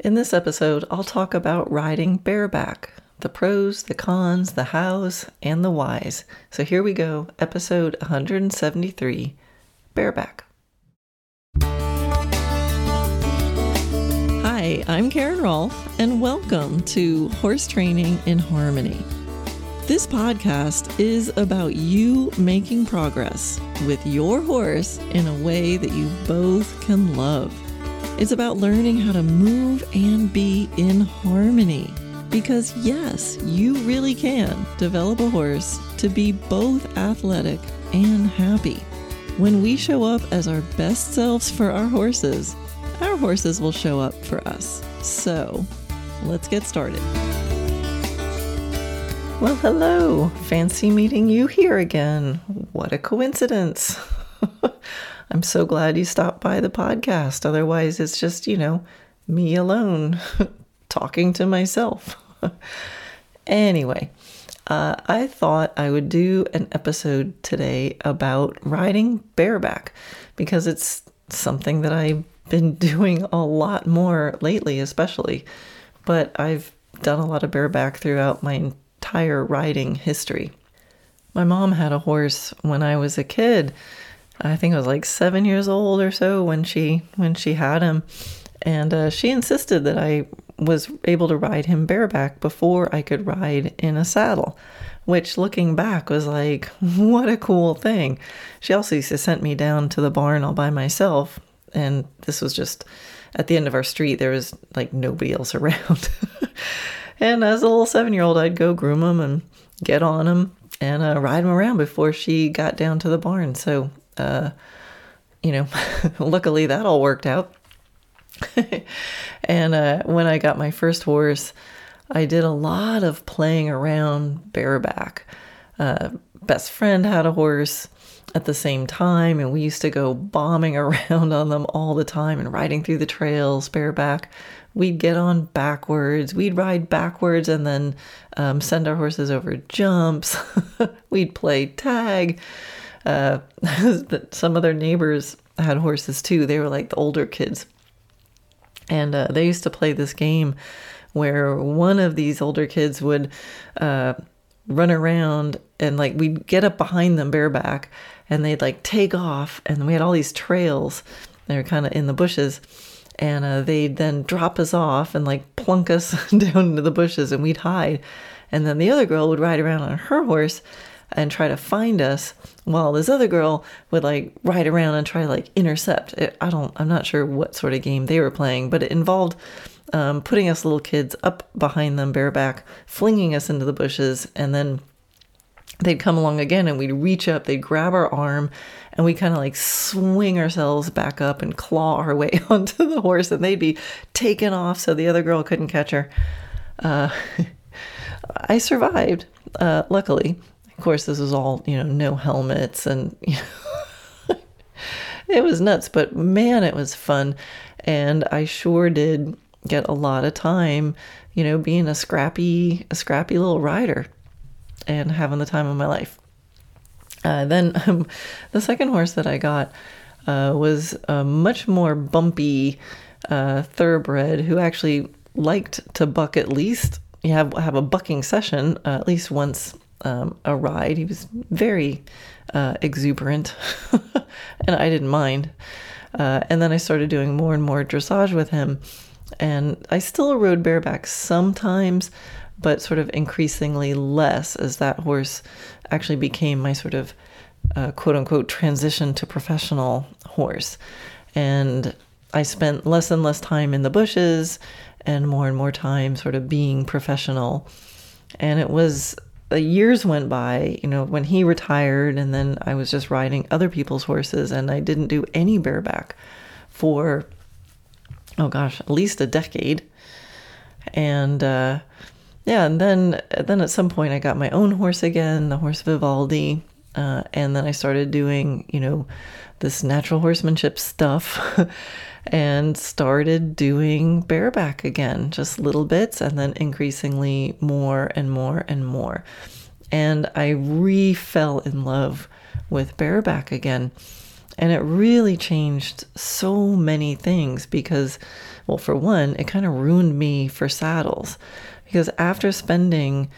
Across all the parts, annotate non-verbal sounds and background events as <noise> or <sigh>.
In this episode, I'll talk about riding bareback the pros, the cons, the hows, and the whys. So here we go, episode 173 Bareback. Hi, I'm Karen Rohlf, and welcome to Horse Training in Harmony. This podcast is about you making progress with your horse in a way that you both can love. It's about learning how to move and be in harmony. Because, yes, you really can develop a horse to be both athletic and happy. When we show up as our best selves for our horses, our horses will show up for us. So, let's get started. Well, hello. Fancy meeting you here again. What a coincidence. <laughs> I'm so glad you stopped by the podcast. Otherwise, it's just, you know, me alone <laughs> talking to myself. <laughs> anyway, uh, I thought I would do an episode today about riding bareback because it's something that I've been <laughs> doing a lot more lately, especially. But I've done a lot of bareback throughout my entire riding history. My mom had a horse when I was a kid I think I was like seven years old or so when she when she had him, and uh, she insisted that I was able to ride him bareback before I could ride in a saddle. Which, looking back, was like, <laughs> what a cool thing. She also used to send me down to the barn all by myself, and this was just at the end of our street. There was like nobody else <laughs> around. and as a little seven year old, I'd go groom him and get on him and uh, ride him around before she got down to the barn. So uh, you know, <laughs> luckily that all worked out. <laughs> and uh, when I got my first horse, I did a lot of playing around bareback. Uh, best friend had a horse at the same time, and we used to go bombing <laughs> around on them all the time and riding through the trails bareback. We'd get on backwards, we'd ride backwards and then um, send our horses over jumps. we'd play tag uh, <laughs> some of their neighbors had horses too. They were like the older kids. And uh, they used to play this game where one of these older kids would uh, run around and like we'd get up behind them bareback and they'd like take off. And we had all these trails. They were kind of in the bushes. And uh, they'd then drop us off and like plunk us <laughs> down into the bushes and we'd hide. And then the other girl would ride around on her horse and try to find us while this other girl would like ride around and try to like intercept. It, I don't, I'm not sure what sort of game they were playing, but it involved um, putting us little kids up behind them bareback, flinging us into the bushes, and then they'd come along again and we'd reach up, they'd grab our arm, and we kind of like swing ourselves back up and claw our way <laughs> onto the horse, and they'd be taken off so the other girl couldn't catch her. Uh, <laughs> I survived, uh, luckily. Of course, this was all, you know, no helmets and you know, <laughs> it was nuts, but man, it was fun. And I sure did get a lot of time, you know, being a scrappy, a scrappy little rider and having the time of my life. Uh, then um, the second horse that I got uh, was a much more bumpy uh, thoroughbred who actually liked to buck at least you have have a bucking session uh, at least once um, a ride. He was very uh, exuberant, <laughs> and I didn't mind. Uh, and then I started doing more and more dressage with him. And I still rode bareback sometimes, but sort of increasingly less as that horse actually became my sort of uh, quote unquote transition to professional horse. And I spent less and less time in the bushes and more and more time sort of being professional. And it was the years went by, you know, when he retired, and then I was just riding other people's horses, and I didn't do any bareback for, oh gosh, at least a decade. And uh, yeah, and then then at some point I got my own horse again, the horse Vivaldi, uh, and then I started doing, you know, this natural horsemanship stuff. <laughs> and started doing bareback again, just little bits, and then increasingly more and more and more. And I re fell in love with bareback again. And it really changed so many things because Well, for one, it kind of ruined me for saddles because after spending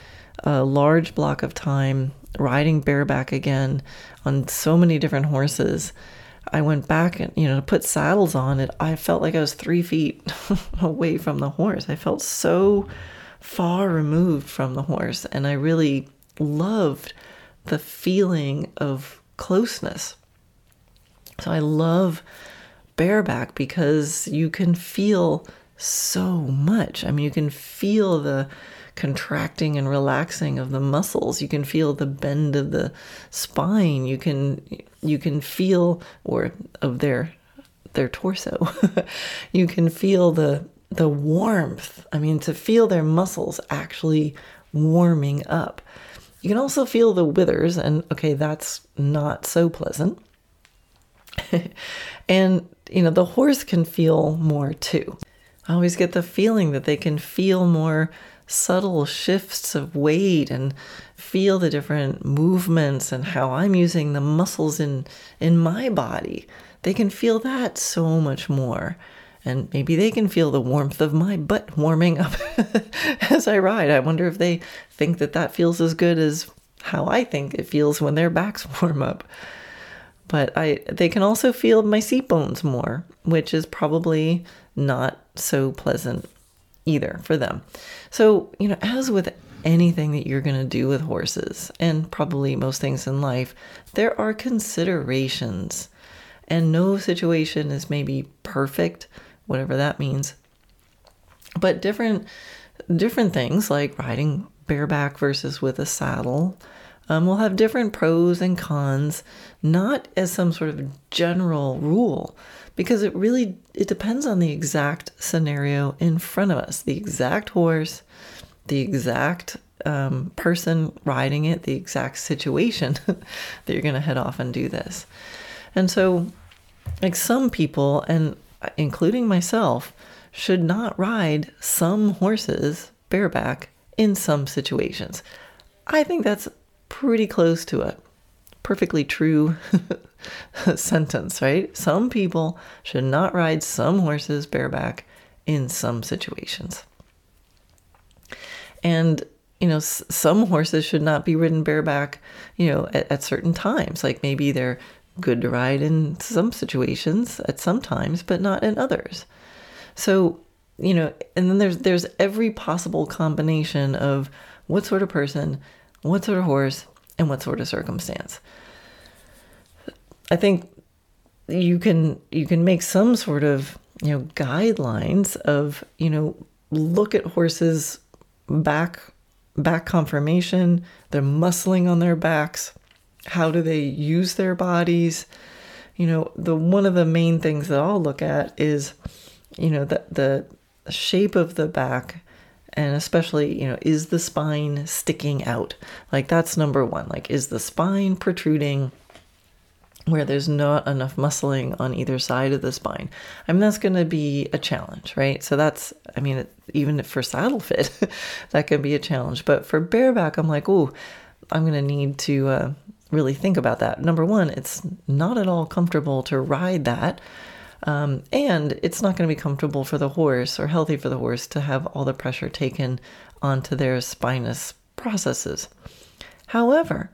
a large block of time riding bareback again on so many different horses, I went back and, you know, to put saddles on it. I felt like I was three feet <laughs> away from the horse. I felt so far removed from the horse. And I really loved the feeling of closeness. So I love bareback because you can feel so much. I mean, you can feel the contracting and relaxing of the muscles. You can feel the bend of the spine. You can you can feel or of their their torso. <laughs> you can feel the the warmth. I mean, to feel their muscles actually warming up. You can also feel the withers, and okay, that's not so pleasant. <laughs> and, you know, the horse can feel more too. I always get the feeling that they can feel more subtle shifts of weight and feel the different movements and how I'm using the muscles in in my body. They can feel that so much more. And maybe they can feel the warmth of my butt warming up <laughs> as I ride. I wonder if they think that that feels as good as how I think it feels when their backs warm up. But I they can also feel my seat bones more, which is probably not so pleasant either for them. So, you know, as with anything that you're going to do with horses, and probably most things in life, there are considerations. And no situation is maybe perfect, whatever that means. But different different things like riding bareback versus with a saddle um, will have different pros and cons, not as some sort of general rule, because it really it depends on the exact scenario in front of us, the exact horse, the exact um, person riding it, the exact situation <laughs> that you're going to head off and do this. And so, like some people, and including myself, should not ride some horses bareback in some situations. I think that's pretty close to a perfectly true <laughs> sentence, right? Some people should not ride some horses bareback in some situations. And, you know, s- some horses should not be ridden bareback, you know, at, at certain times. Like maybe they're good to ride in some situations at some times, but not in others. So, you know, and then there's there's every possible combination of what sort of person, what sort of horse, and what sort of circumstance. I think you can you can make some sort of you know guidelines of you know look at horses back back conformation their muscling on their backs how do they use their bodies? You know the one of the main things that I'll look at is you know the the shape of the back and especially you know is the spine sticking out? Like that's number 1 like is the spine protruding where there's not enough muscling on either side of the spine. I mean, that's going to be a challenge, right? So that's, I mean, even for saddle fit, <laughs> that can be a challenge. But for bareback, I'm like, oh, I'm going to need to uh, really think about that. Number one, it's not at all comfortable to ride that. Um, and it's not going to be comfortable for the horse or healthy for the horse to have all the pressure taken onto their spinous processes. However,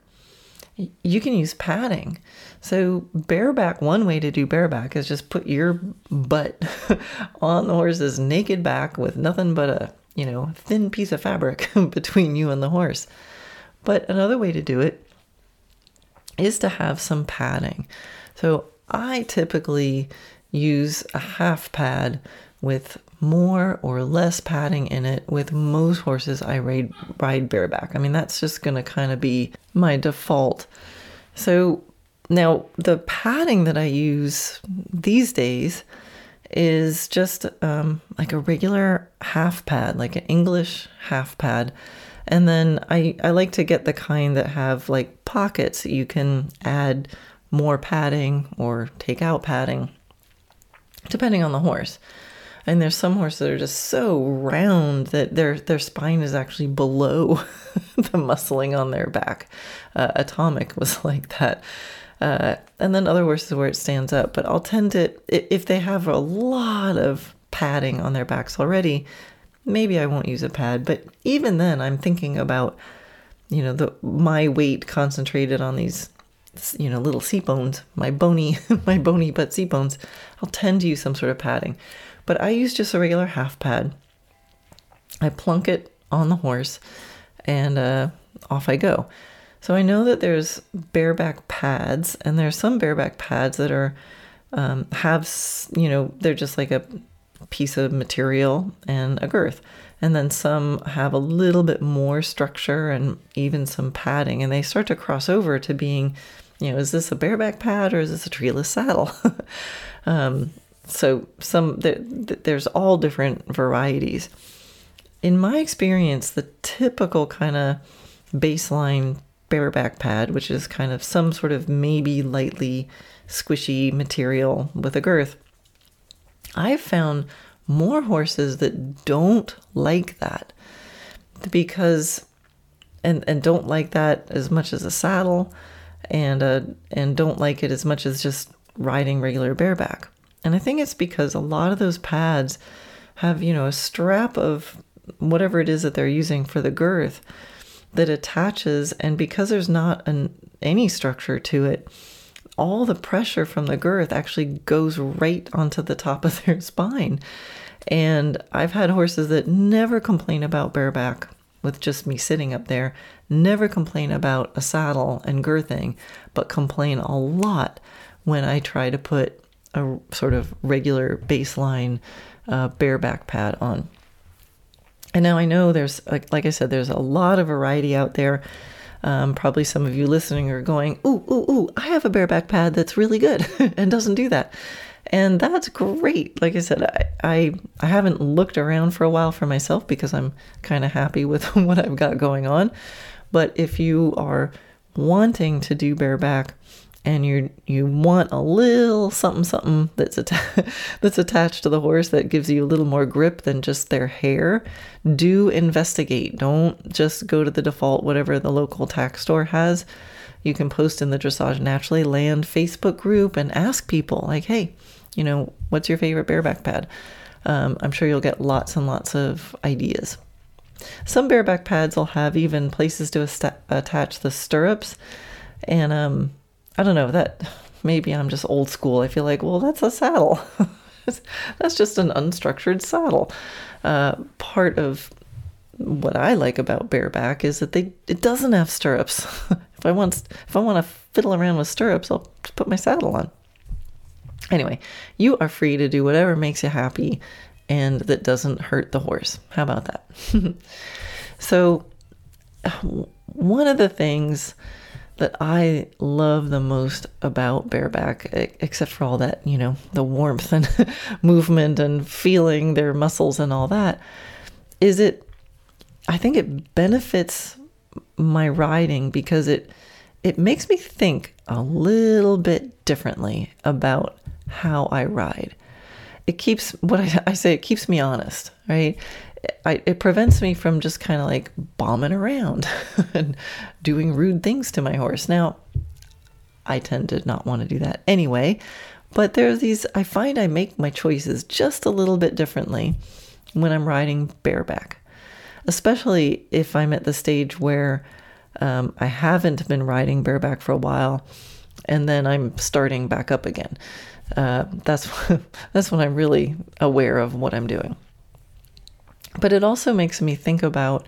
you can use padding. So, bareback, one way to do bareback is just put your butt <laughs> on the horse's naked back with nothing but a, you know, thin piece of fabric <laughs> between you and the horse. But another way to do it is to have some padding. So, I typically use a half pad with more or less padding in it with most horses I ride, ride bareback. I mean, that's just going to kind of be my default. So now the padding that I use these days is just um, like a regular half pad, like an English half pad. And then I, I like to get the kind that have like pockets that you can add more padding or take out padding, depending on the horse. And there's some horses that are just so round that their their spine is actually below <laughs> the muscling on their back. Uh, Atomic was <laughs> like that. Uh, and then other horses where it stands up. But I'll tend to, if they have a lot of padding on their backs already, maybe I won't use a pad. But even then, I'm thinking about, you know, the my weight concentrated on these, you know, little seat bones, my bony, <laughs> my bony butt seat bones. I'll tend to use some sort of padding, but I use just a regular half pad. I plunk it on the horse, and uh, off I go. So I know that there's bareback pads, and there's some bareback pads that are um, have you know they're just like a piece of material and a girth. And then some have a little bit more structure and even some padding, and they start to cross over to being, you know, is this a bareback pad or is this a treeless saddle? <laughs> um, so some there, there's all different varieties. In my experience, the typical kind of baseline bareback pad, which is kind of some sort of maybe lightly squishy material with a girth, I've found more horses that don't like that because and and don't like that as much as a saddle and uh and don't like it as much as just riding regular bareback. And I think it's because a lot of those pads have, you know, a strap of whatever it is that they're using for the girth that attaches and because there's not an any structure to it, all the pressure from the girth actually goes right onto the top of <laughs> their spine. And I've had horses that never complain about bareback with just me sitting up there, never complain about a saddle and girthing, but complain a lot when I try to put a sort of regular baseline uh, bareback pad on. And now I know there's, like, like I said, there's a lot of variety out there. Um, probably some of you listening are going, ooh, ooh, ooh, I have a bareback pad that's really good <laughs> and doesn't do that. And that's great. Like I said, I, I, I haven't looked around for a while for myself because I'm kind of happy with <laughs> what I've got going on. But if you are wanting to do bareback and you you want a little something something that's atta- <laughs> that's attached to the horse that gives you a little more grip than just their hair, do investigate. Don't just go to the default whatever the local tack store has. You can post in the Dressage Naturally Land Facebook group and ask people like, "Hey, you know, what's your favorite bareback pad?" Um, I'm sure you'll get lots and lots of ideas. Some bareback pads will have even places to attach the stirrups, and um, I don't know that maybe I'm just old school. I feel like, well, that's a saddle. <laughs> that's just an unstructured saddle. Uh, part of what I like about bareback is that they it doesn't have stirrups. <laughs> if I want if I want to fiddle around with stirrups, I'll put my saddle on. Anyway, you are free to do whatever makes you happy and that doesn't hurt the horse. How about that? <laughs> so, one of the things that I love the most about bareback, except for all that, you know, the warmth and <laughs> movement and feeling their muscles and all that, is it, I think it benefits my riding because it, it makes me think a little bit differently about how I ride. It keeps what I, I say, it keeps me honest, right? I, it prevents me from just kind of like bombing around <laughs> and doing rude things to my horse. Now, I tend to not want to do that anyway, but there's these, I find I make my choices just a little bit differently when I'm riding bareback, especially if I'm at the stage where um, I haven't been riding bareback for a while and then I'm starting back up again. Uh, that's <laughs> that's when I'm really aware of what I'm doing. But it also makes me think about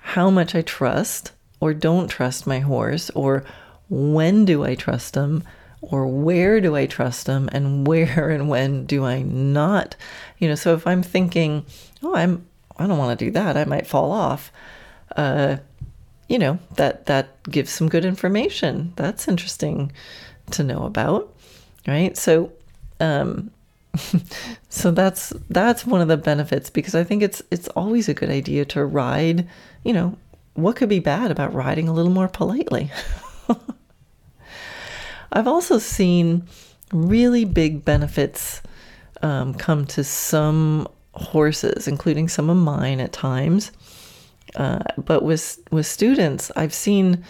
how much I trust or don't trust my horse, or when do I trust them, or where do I trust them, and <laughs> where and when do I not? You know, so if I'm thinking, oh, I'm I don't want to do that, I might fall off. Uh, you know that that gives some good information. That's interesting to know about, right? So, um, <laughs> so that's that's one of the benefits because I think it's it's always a good idea to ride, you know, what could be bad about riding a little more politely? <laughs> I've also seen really big benefits um, come to some horses, including some of mine at times. Uh, but with with students, I've seen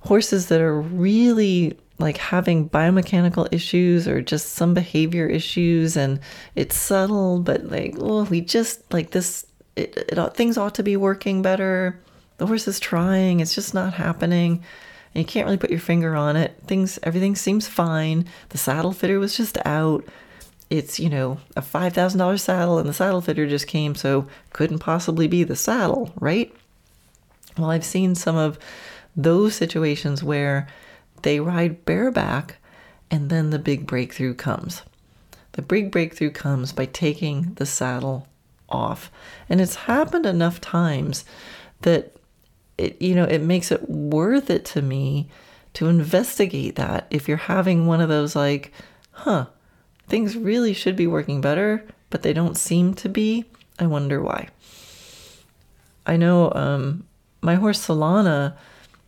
horses that are really like having biomechanical issues or just some behavior issues and it's subtle but like oh we just like this it, it things ought to be working better. The horse is trying it's just not happening and you can't really put your finger on it. Things everything seems fine. The saddle fitter was just out. It's you know a $5000 saddle and the saddle fitter just came so couldn't possibly be the saddle right? Well i've seen some of those situations where they ride bareback, and then the big breakthrough comes. The big breakthrough comes by taking the saddle off. And it's happened enough times that it you know, it makes it worth it to me to investigate that if you're having one of those like, huh, things really should be working better, but they don't seem to be. I wonder why. I know um, my horse Solana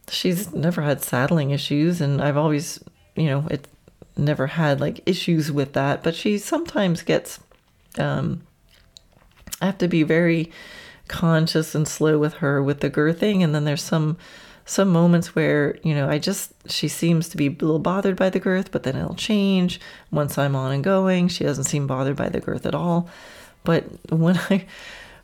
she's never had saddling issues and I've always, you know, it never had like issues with that, but she sometimes gets um I have to be very conscious and slow with her with the girthing and then there's some some moments where, you know, I just she seems to be a little bothered by the girth, but then it'll change once I'm on and going. She doesn't seem bothered by the girth at all. But when I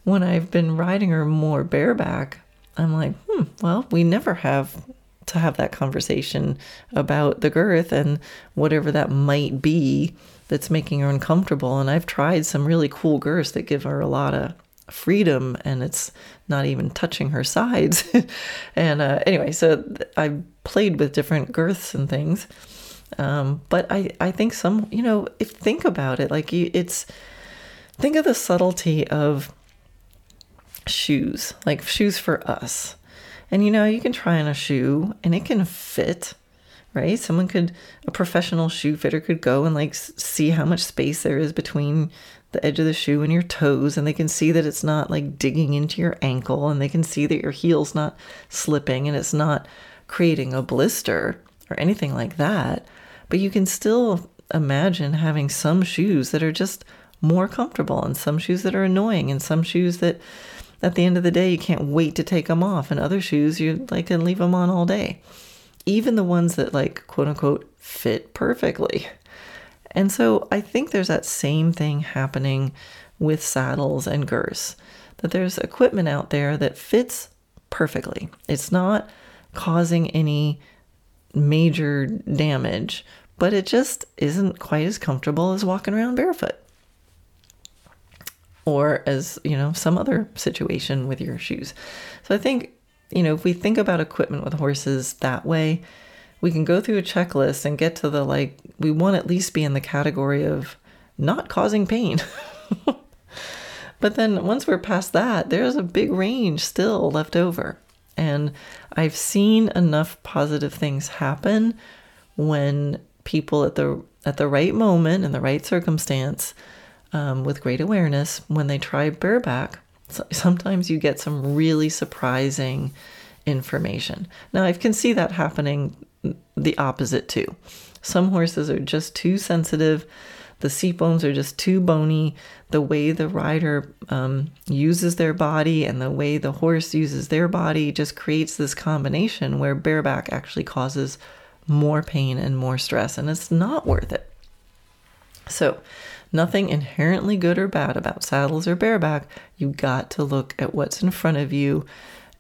when I've been riding her more bareback, I'm like, hmm, well, we never have to have that conversation about the girth and whatever that might be that's making her uncomfortable. And I've tried some really cool girths that give her a lot of freedom and it's not even touching her sides. <laughs> and uh, anyway, so I've played with different girths and things. Um, but I, I think some, you know, if think about it, like it's, think of the subtlety of shoes, like shoes for us. And you know, you can try on a shoe and it can fit, right? Someone could, a professional shoe fitter could go and like see how much space there is between the edge of the shoe and your toes, and they can see that it's not like digging into your ankle, and they can see that your heel's not slipping and it's not creating a blister or anything like that. But you can still imagine having some shoes that are just more comfortable and some shoes that are annoying and some shoes that at the end of the day, you can't wait to take them off. And other shoes, you like can leave them on all day. Even the ones that like quote unquote fit perfectly. And so I think there's that same thing happening with saddles and girths. That there's equipment out there that fits perfectly. It's not causing any major damage, but it just isn't quite as comfortable as walking around barefoot or as, you know, some other situation with your shoes. So I think, you know, if we think about equipment with horses that way, we can go through a checklist and get to the like, we want at least be in the category of not causing pain. <laughs> but then once we're past that, there's a big range still left over. And I've seen enough positive things happen when people at the at the right moment in the right circumstance um, with great awareness when they try bareback. So sometimes you get some really surprising information. Now, I can see that happening the opposite too. Some horses are just too sensitive. The seat bones are just too bony. The way the rider um, uses their body and the way the horse uses their body just creates this combination where bareback actually causes more pain and more stress, and it's not worth it. So, nothing inherently good or bad about saddles or bareback. You got to look at what's in front of you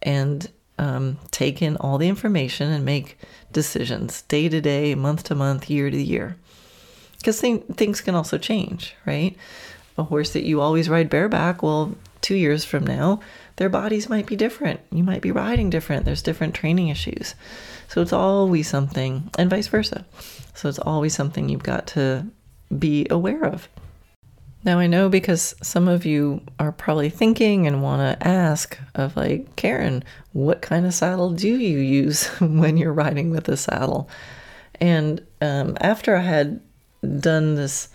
and um, take in all the information and make decisions day to day, month to month, year to year. Because th- things can also change, right? A horse that you always ride bareback, well, two years from now, their bodies might be different. You might be riding different. There's different training issues. So it's always something, and vice versa. So it's always something you've got to be aware of. Now, I know because some of you are probably thinking and want to ask of like, Karen, what kind of saddle do you use <laughs> when you're riding with a saddle? And um, after I had done this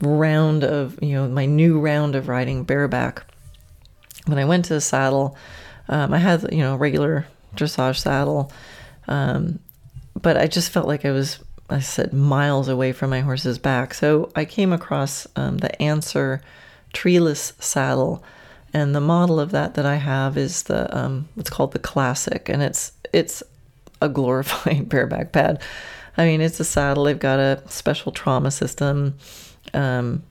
round of, you know, my new round of riding bareback, when I went to the saddle, um, I had, you know, regular dressage saddle, um, but I just felt like I was I said miles away from my horse's back. So I came across um, the Ansur treeless saddle, and the model of that that I have is the um, what's called the Classic, and it's it's a glorified bareback <laughs> pad. I mean, it's a saddle. They've got a special trauma system. Um,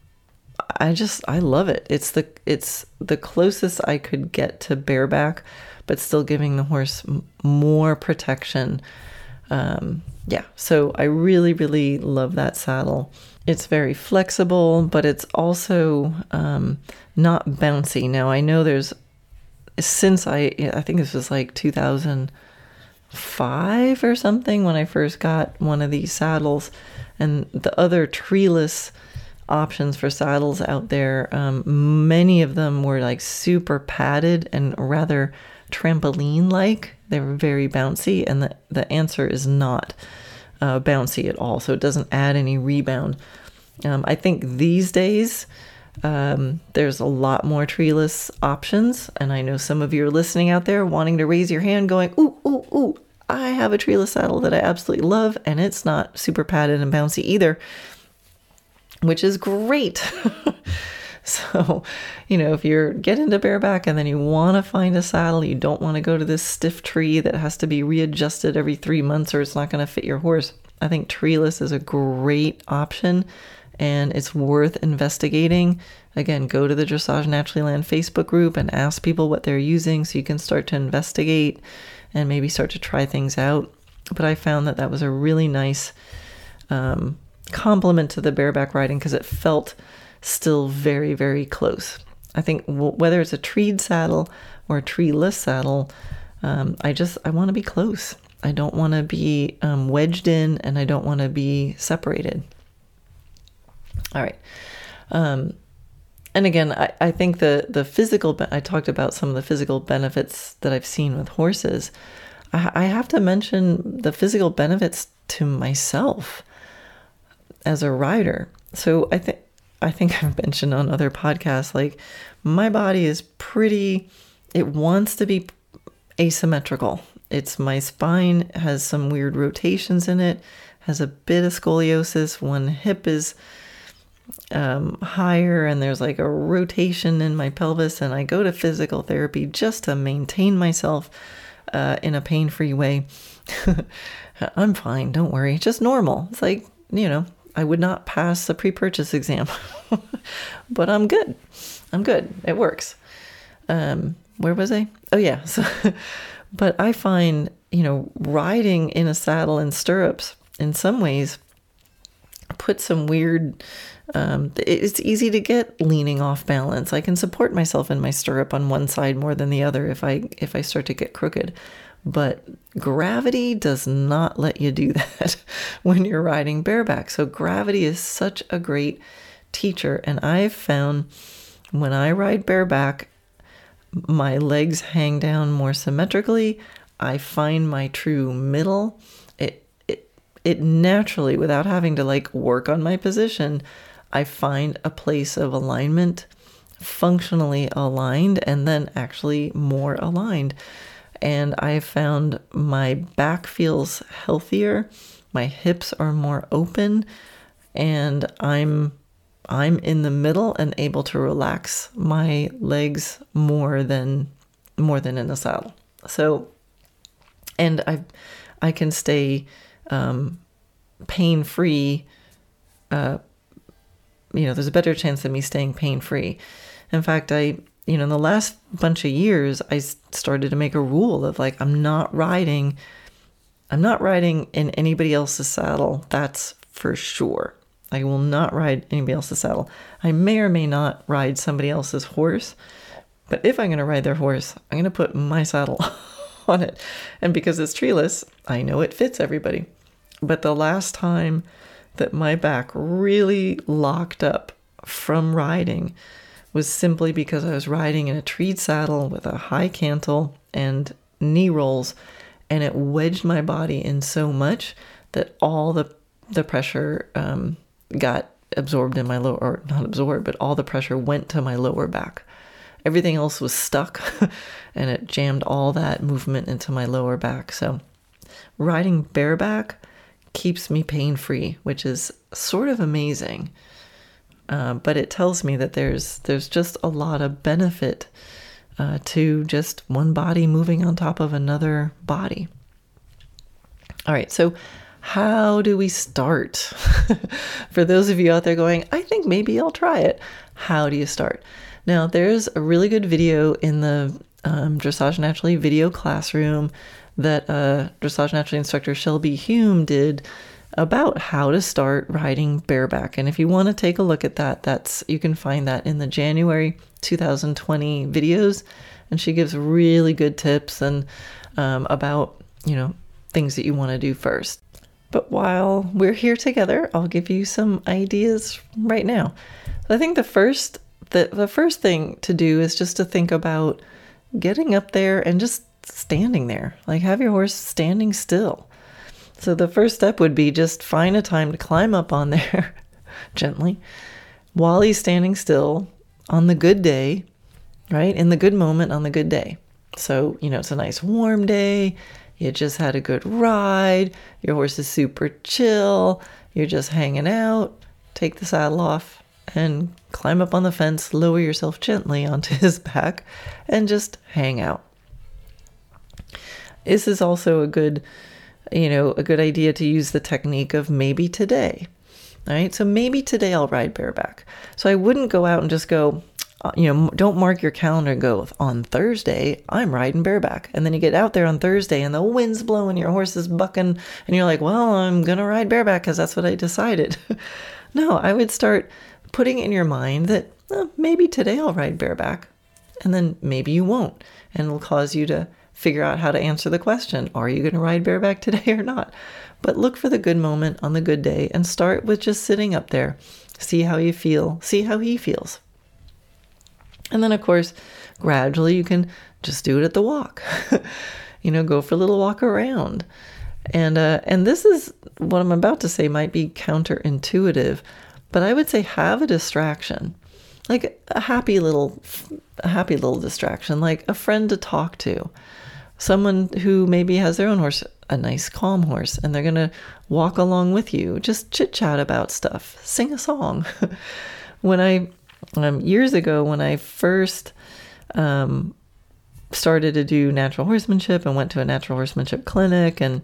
I just I love it. It's the it's the closest I could get to bareback, but still giving the horse m- more protection. Um, yeah, so I really really love that saddle. It's very flexible, but it's also um, not bouncy. Now I know there's since I I think this was like 2005 or something when I first got one of these saddles, and the other treeless options for saddles out there. Um, many of them were like super padded and rather trampoline like. They were very bouncy, and the, the Ansur is not uh, bouncy at all. So it doesn't add any rebound. Um, I think these days um, there's a lot more treeless options, and I know some of you are listening out there wanting to raise your hand, going, "Ooh, ooh, ooh! I have a treeless saddle that I absolutely love, and it's not super padded and bouncy either." which is great. <laughs> <laughs> so, you know, if you're getting into bareback and then you want to find a saddle, you don't want to go to this stiff tree that has to be readjusted every three months or it's not going to fit your horse. I think treeless is a great option and it's worth investigating. Again, go to the Dressage Naturally Land Facebook group and ask people what they're using so you can start to investigate and maybe start to try things out. But I found that that was a really nice um, complement to the bareback riding because it felt still very, very close. I think w- whether it's a treed saddle or a treeless saddle, um, I just I want to be close. I don't want to be um, wedged in, and I don't want to be separated. All right. Um, and again, I, I think the the physical. Be- I talked about some of the physical benefits that I've seen with horses. I, I have to mention the physical benefits to myself as a rider. So I think I think I've mentioned on other podcasts like my body is pretty it wants to be asymmetrical. It's my spine has some weird rotations in it, has a bit of scoliosis. One hip is um, higher, and there's like a rotation in my pelvis. And I go to physical therapy just to maintain myself uh, in a pain free way. <laughs> I'm fine, don't worry. It's just normal. It's like, you know, I would not pass the pre purchase exam, <laughs> but I'm good. I'm good. It works. Um, where was I? Oh, yeah. So, <laughs> but I find, you know, riding in a saddle and stirrups in some ways put some weird um, it's easy to get leaning off balance i can support myself in my stirrup on one side more than the other if i if i start to get crooked but gravity does not let you do <laughs> that when you're riding bareback. So, gravity is such a great teacher. And I've found when I ride bareback, my legs hang down more symmetrically. I find my true middle. It, it, it naturally, without having to like work on my position, I find a place of alignment, functionally aligned, and then actually more aligned and I found my back feels healthier, my hips are more open, and I'm I'm in the middle and able to relax my legs more than more than in the saddle. So, and I I can stay um, pain free. Uh, you know, there's a better chance of me staying pain free. In fact, I you know, in the last bunch of years, I started to make a rule of like, I'm not riding, I'm not riding in anybody else's saddle. That's for sure. I will not ride anybody else's saddle. I may or may not ride somebody else's horse, but if I'm going to ride their horse, I'm going to put my saddle <laughs> on it. And because it's treeless, I know it fits everybody. But the last time that my back really locked up from riding, was simply because I was riding in a treed saddle with a high cantle and knee rolls, and it wedged my body in so much that all the the pressure um, got absorbed in my lower, or not absorbed, but all the pressure went to my lower back. Everything else was stuck, <laughs> and it jammed all that movement into my lower back. So, riding bareback keeps me pain free, which is sort of amazing. Uh, but it tells me that there's there's just a lot of benefit uh, to just one body moving on top of another body. All right, so how do we start? <laughs> For those of you out there going, I think maybe I'll try it. How do you start? Now, there's a really good video in the um, Dressage Naturally video classroom that uh, Dressage Naturally instructor Shelby Hume did about how to start riding bareback. And if you want to take a look at that, that's you can find that in the January 2020 videos. And she gives really good tips and um, about you know things that you want to do first. But while we're here together, I'll give you some ideas right now. I think the first the, the first thing to do is just to think about getting up there and just standing there. Like have your horse standing still. So the first step would be just find a time to climb up on there <laughs> gently while he's standing still on the good day, right? In the good moment on the good day. So, you know, it's a nice warm day. You just had a good ride. Your horse is super chill. You're just hanging out. Take the saddle off and climb up on the fence, lower yourself gently <laughs> onto his back, and just hang out. This is also a good you know, a good idea to use the technique of maybe today. Right? So maybe today I'll ride bareback. So I wouldn't go out and just go, uh, you know, don't mark your calendar and go, on Thursday, I'm riding bareback. And then you get out there on Thursday and the wind's blowing, your horse is bucking, and you're like, well, I'm going to ride bareback because that's what I decided. <laughs> no, I would start putting in your mind that oh, maybe today I'll ride bareback. And then maybe you won't. And it'll cause you to figure out how to answer the question Are you going to ride bareback <laughs> today or not? But look for the good moment on the good day and start with just sitting up there. See how you feel, see how he feels. And then, of course, gradually you can just do it at the walk. <laughs> you know, go for a little walk around. And uh, and this is what I'm about to say might be counterintuitive, but I would say have a distraction, like a happy little, a happy little distraction, like a friend to talk to, someone who maybe has their own horse, a nice calm horse, and they're going to walk along with you, just chit chat about stuff, sing a song. <laughs> when I, um, years ago, when I first um, started to do natural horsemanship and went to a natural horsemanship clinic and,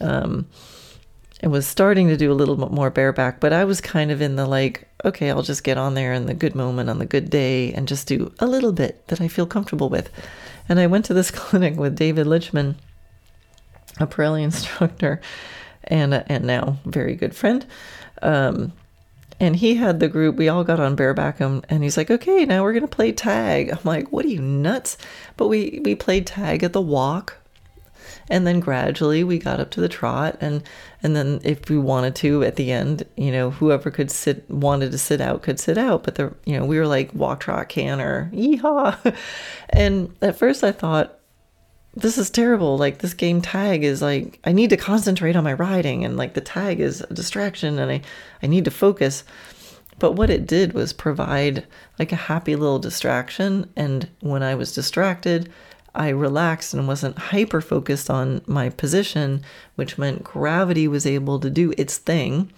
um, and was starting to do a little bit more bareback, but I was kind of in the like, okay, I'll just get on there in the good moment on the good day and just do a little bit that I feel comfortable with. And I went to this <laughs> clinic with David Lichman, a Parelli instructor, and and now very good friend. Um, and he had the group. We all got on bareback, and, and he's like, "Okay, now we're gonna play tag." I'm like, "What are you nuts?" But we we played tag at the walk and then gradually we got up to the trot and and then if we wanted to at the end you know whoever could sit wanted to sit out could sit out. But the you know we were like walk trot canter yeehaw. <laughs> And at first i thought this is terrible. Like this game tag is like i need to concentrate on my riding and like the tag is a distraction and i i need to focus. But what it did was provide like a happy little distraction. And when i was distracted I relaxed and wasn't hyper focused on my position, which meant gravity was able to do its thing.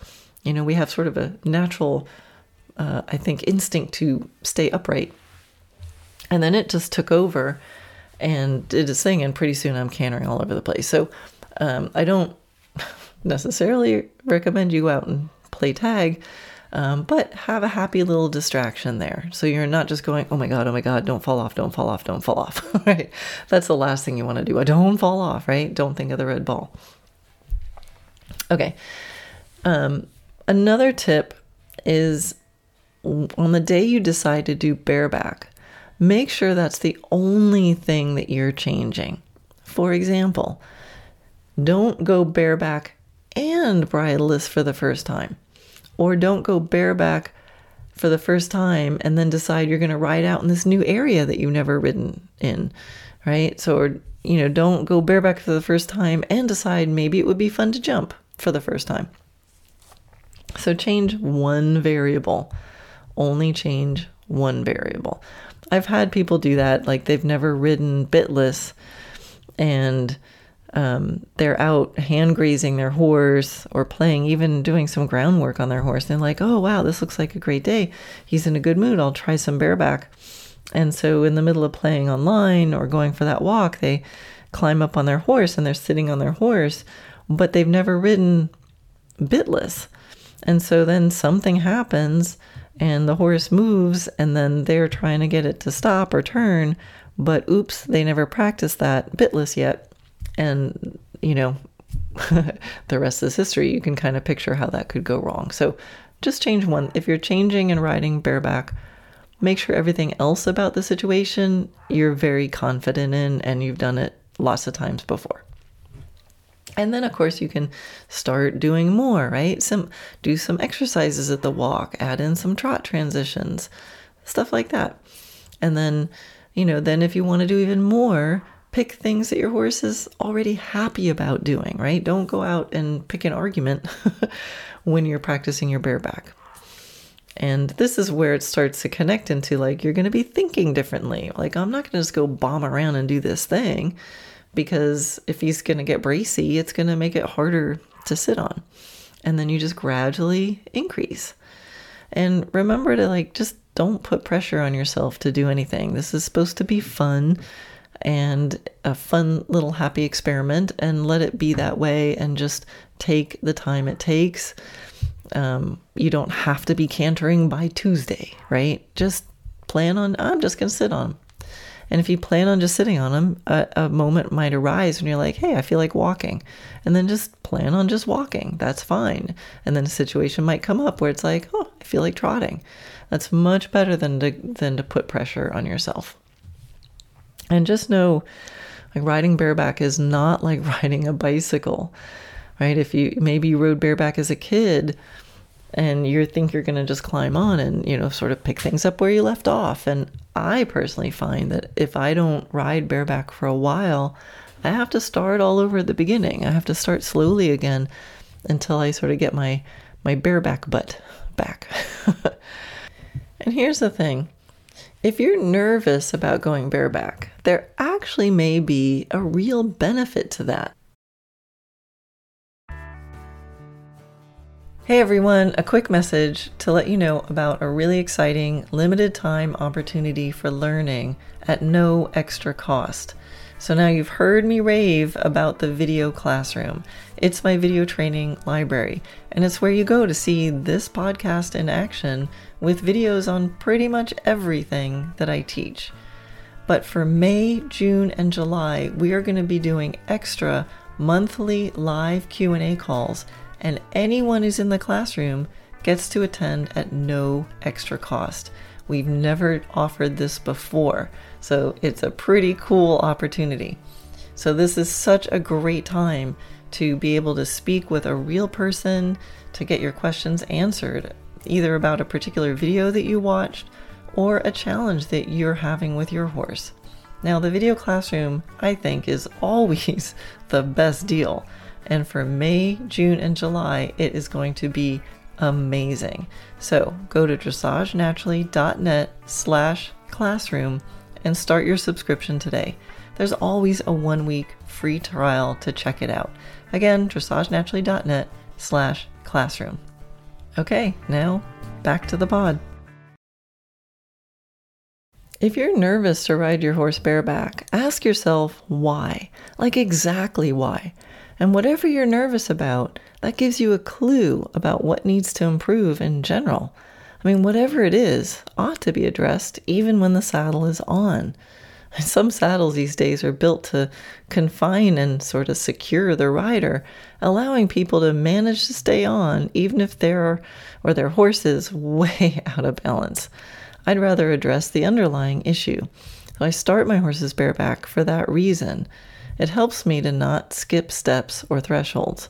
You know, we have sort of a natural, uh, I think, instinct to stay upright. And then it just took over and did its thing, and pretty soon I'm cantering all over the place. So um, I don't <laughs> necessarily recommend you go out and play tag um, but have a happy little distraction there. So you're not just going, oh my God, oh my God, don't fall off, don't fall off, don't fall off, <laughs> right? That's the last thing you want to do. Don't fall off, right? Don't think of the red ball. Okay. Um, another tip is on the day you decide to do bareback, make sure that's the only thing that you're changing. For example, don't go bareback and bridleless for the first time. Or don't go bareback for the first time and then decide you're going to ride out in this new area that you've never ridden in, right? So, or, you know, don't go bareback for the first time and decide maybe it would be fun to jump for the first time. So, change one variable, only change one variable. I've had people do that, like they've never ridden bitless and um, they're out hand grazing their horse or playing, even doing some groundwork on their horse. And like, oh, wow, this looks like a great day. He's in a good mood. I'll try some bareback. And so, in the middle of playing online or going for that walk, they climb up on their horse and they're sitting on their horse but they've never ridden bitless. And so then something happens and the horse moves and then they're trying to get it to stop or turn, but oops, they never practiced that bitless yet. And, you know, <laughs> the rest is history. You can kind of picture how that could go wrong. So just change one. If you're changing and riding bareback, make sure everything else about the situation you're very confident in and you've done it lots of times before. And then of course you can start doing more, right? Some do some exercises at the walk, add in some trot transitions, stuff like that. And then, you know, then if you want to do even more, pick things that your horse is already happy about doing, right? Don't go out and pick an argument <laughs> when you're practicing your bareback. And this is where it starts to connect into like you're going to be thinking differently. Like, I'm not going to just go bomb around and do this thing because if he's going to get bracy, it's going to make it harder to sit on. And then you just gradually increase. And remember to like just don't put pressure on yourself to do anything. This is supposed to be fun and a fun little happy experiment and let it be that way and just take the time it takes. Um, you don't have to be cantering by Tuesday, right? Just plan on, I'm just going to sit on them. And if you plan on just sitting on them, a, a, moment might arise when you're like, hey, I feel like walking. And then just plan on just walking. That's fine. And then a situation might come up where it's like, oh, I feel like trotting. That's much better than to, than to put pressure on yourself. And just know like riding bareback is not like <laughs> riding a bicycle, right? If you maybe you rode bareback as a kid and you think you're going to just climb on and, you know, sort of pick things up where you left off. And I personally find that if I don't ride bareback for a while, I have to start all over at the beginning. I have to start slowly again until I sort of get my my bareback butt back. <laughs> and here's the thing. If you're nervous about going bareback, there actually may be a real benefit to that. Hey everyone, a quick message to let you know about a really exciting limited time opportunity for learning at no extra cost. So now you've heard me rave about the video classroom. It's my video training library, and it's where you go to see this podcast in action with videos on pretty much everything that I teach. But for May, June, and July, we are going to be doing extra monthly live Q&A calls, and anyone who's in the classroom gets to attend at no extra cost. We've never offered this before, so it's a pretty cool opportunity. So, this is such a great time to be able to speak with a real person to get your questions answered, either about a particular video that you watched or a challenge that you're having with your horse. Now, the video classroom, I think, is <laughs> always the best deal. And for May, June, and July, it is going to be amazing. So go to dressagenaturally.net slash classroom and start your subscription today. There's always a one week free trial to check it out. Again, dressagenaturally.net slash classroom. Okay, now back to the pod. If you're nervous to ride your horse bareback, ask yourself why. Like exactly why. And whatever you're nervous about, that gives you a clue about what needs to improve in general. I mean, whatever it is ought to be addressed even when the saddle is on. <laughs> Some saddles these days are built to confine and sort of secure the rider, allowing people to manage to stay on even if they're or their horse is <laughs> way out of balance. I'd rather address the underlying issue. So I start my horses bareback for that reason. It helps me to not skip steps or thresholds.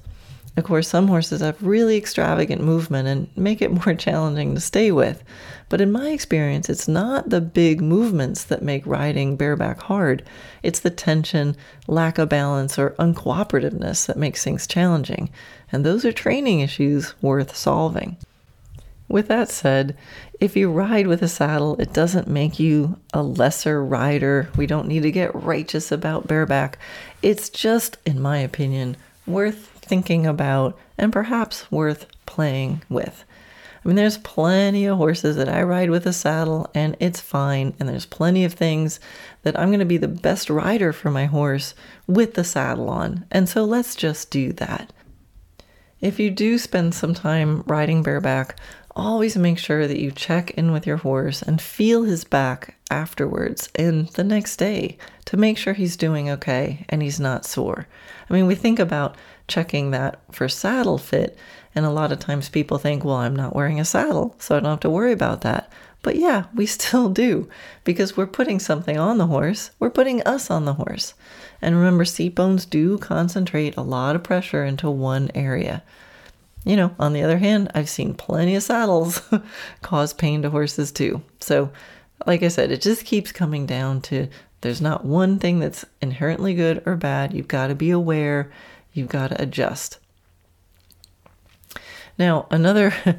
Of course, some horses have really extravagant movement and make it <laughs> more challenging to stay with. But in my experience, it's not the big movements that make riding bareback hard. It's the tension, lack of balance, or uncooperativeness that makes things challenging. And those are training issues worth solving. With that said, if you ride with a saddle, it doesn't make you a lesser rider. We don't need to get righteous about bareback. It's just, in my opinion, worth thinking about and perhaps worth playing with. I mean, there's plenty of horses that I ride with a saddle and it's fine. And there's plenty of things that I'm going to be the best rider for my horse with the saddle on. And so let's just do that. If you do spend some time riding bareback, always make sure that you check in with your horse and feel his back afterwards and the next day to make sure he's doing okay and he's not sore. I mean, we think about checking that for saddle fit, and a lot of times people think, well, I'm not wearing a saddle, so I don't have to worry about that. But yeah, <laughs> we still do because we're putting something on the horse. We're putting us on the horse. And remember, seat bones do concentrate a lot of pressure into one area. You know, on the other hand, I've seen plenty of saddles <laughs> cause pain to horses too. So, like I said, it just keeps coming down to there's not one thing that's inherently good or bad. You've got to be aware, you've got to adjust. Now, another <laughs>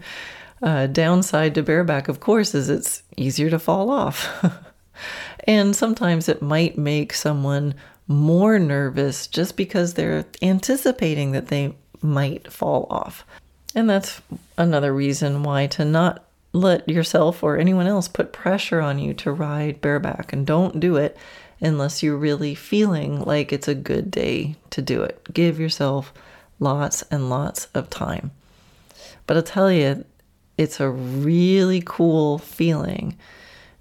uh, downside to bareback, of course, is it's easier to fall off. <laughs> and sometimes it might make someone more nervous just because they're anticipating that they might fall off. And that's another reason why to not let yourself or anyone else put pressure on you to ride bareback and don't do it unless you're really feeling like it's a good day to do it. Give yourself lots and lots of time. But I'll tell you, it's a really cool feeling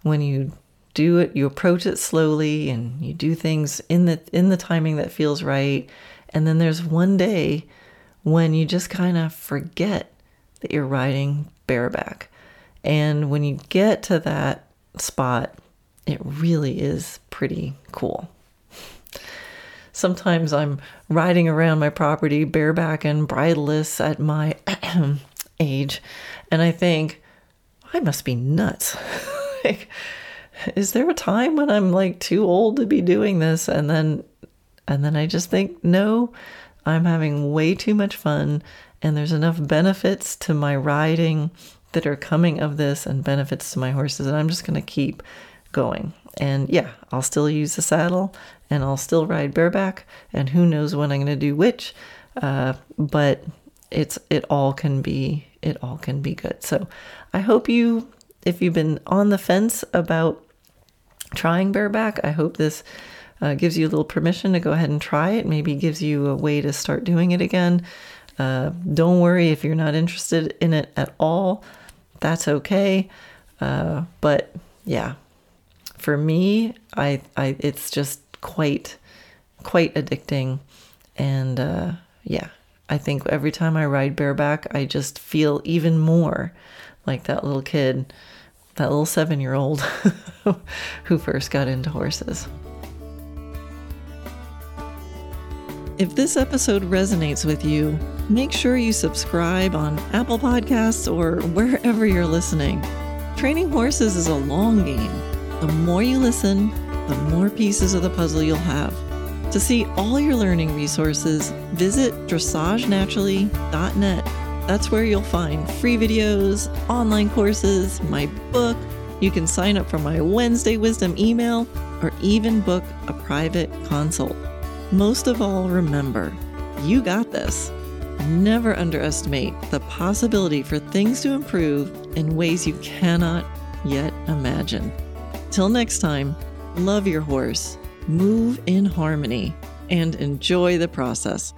when you do it you approach it slowly and you do things in the in the timing that feels right and then there's one day when you just kind of forget that you're riding bareback. And when you get to that spot it really is pretty cool. Sometimes i'm riding around my property bareback and bridleless at my <clears throat> age and i think i must be nuts. <laughs> Like is there a time when I'm like too old to be doing this? And then, and then I just think, no, I'm having way too much fun. And there's enough benefits to my riding that are coming of this and benefits to my horses. And I'm just going to keep going. And yeah, I'll still use the saddle and I'll still ride bareback. And who knows when I'm going to do which. Uh, but it's, it all can be, it all can be good. So I hope you, if you've been on the fence about trying bareback. I hope this uh, gives you a little permission to go ahead and try it. Maybe gives you a way to start doing it again. Uh, don't worry if you're not interested in it at all. That's okay. Uh, but yeah, for me, I, I it's just quite quite addicting, and uh, yeah, I think every time I ride bareback, I just feel even more like that little kid that little seven year old <laughs> who first got into horses. If this episode resonates with you, make sure you subscribe on Apple Podcasts or wherever you're listening. Training horses is a long game. The more you listen, the more pieces of the puzzle you'll have. To see all your learning resources, visit dressagenaturally.net that's where you'll find free videos, online courses, my book. You can sign up for my Wednesday Wisdom email or even book a private consult. Most of all, remember, you got this. Never underestimate the possibility for things to improve in ways you cannot yet imagine. Till next time, love your horse, move in harmony, and enjoy the process.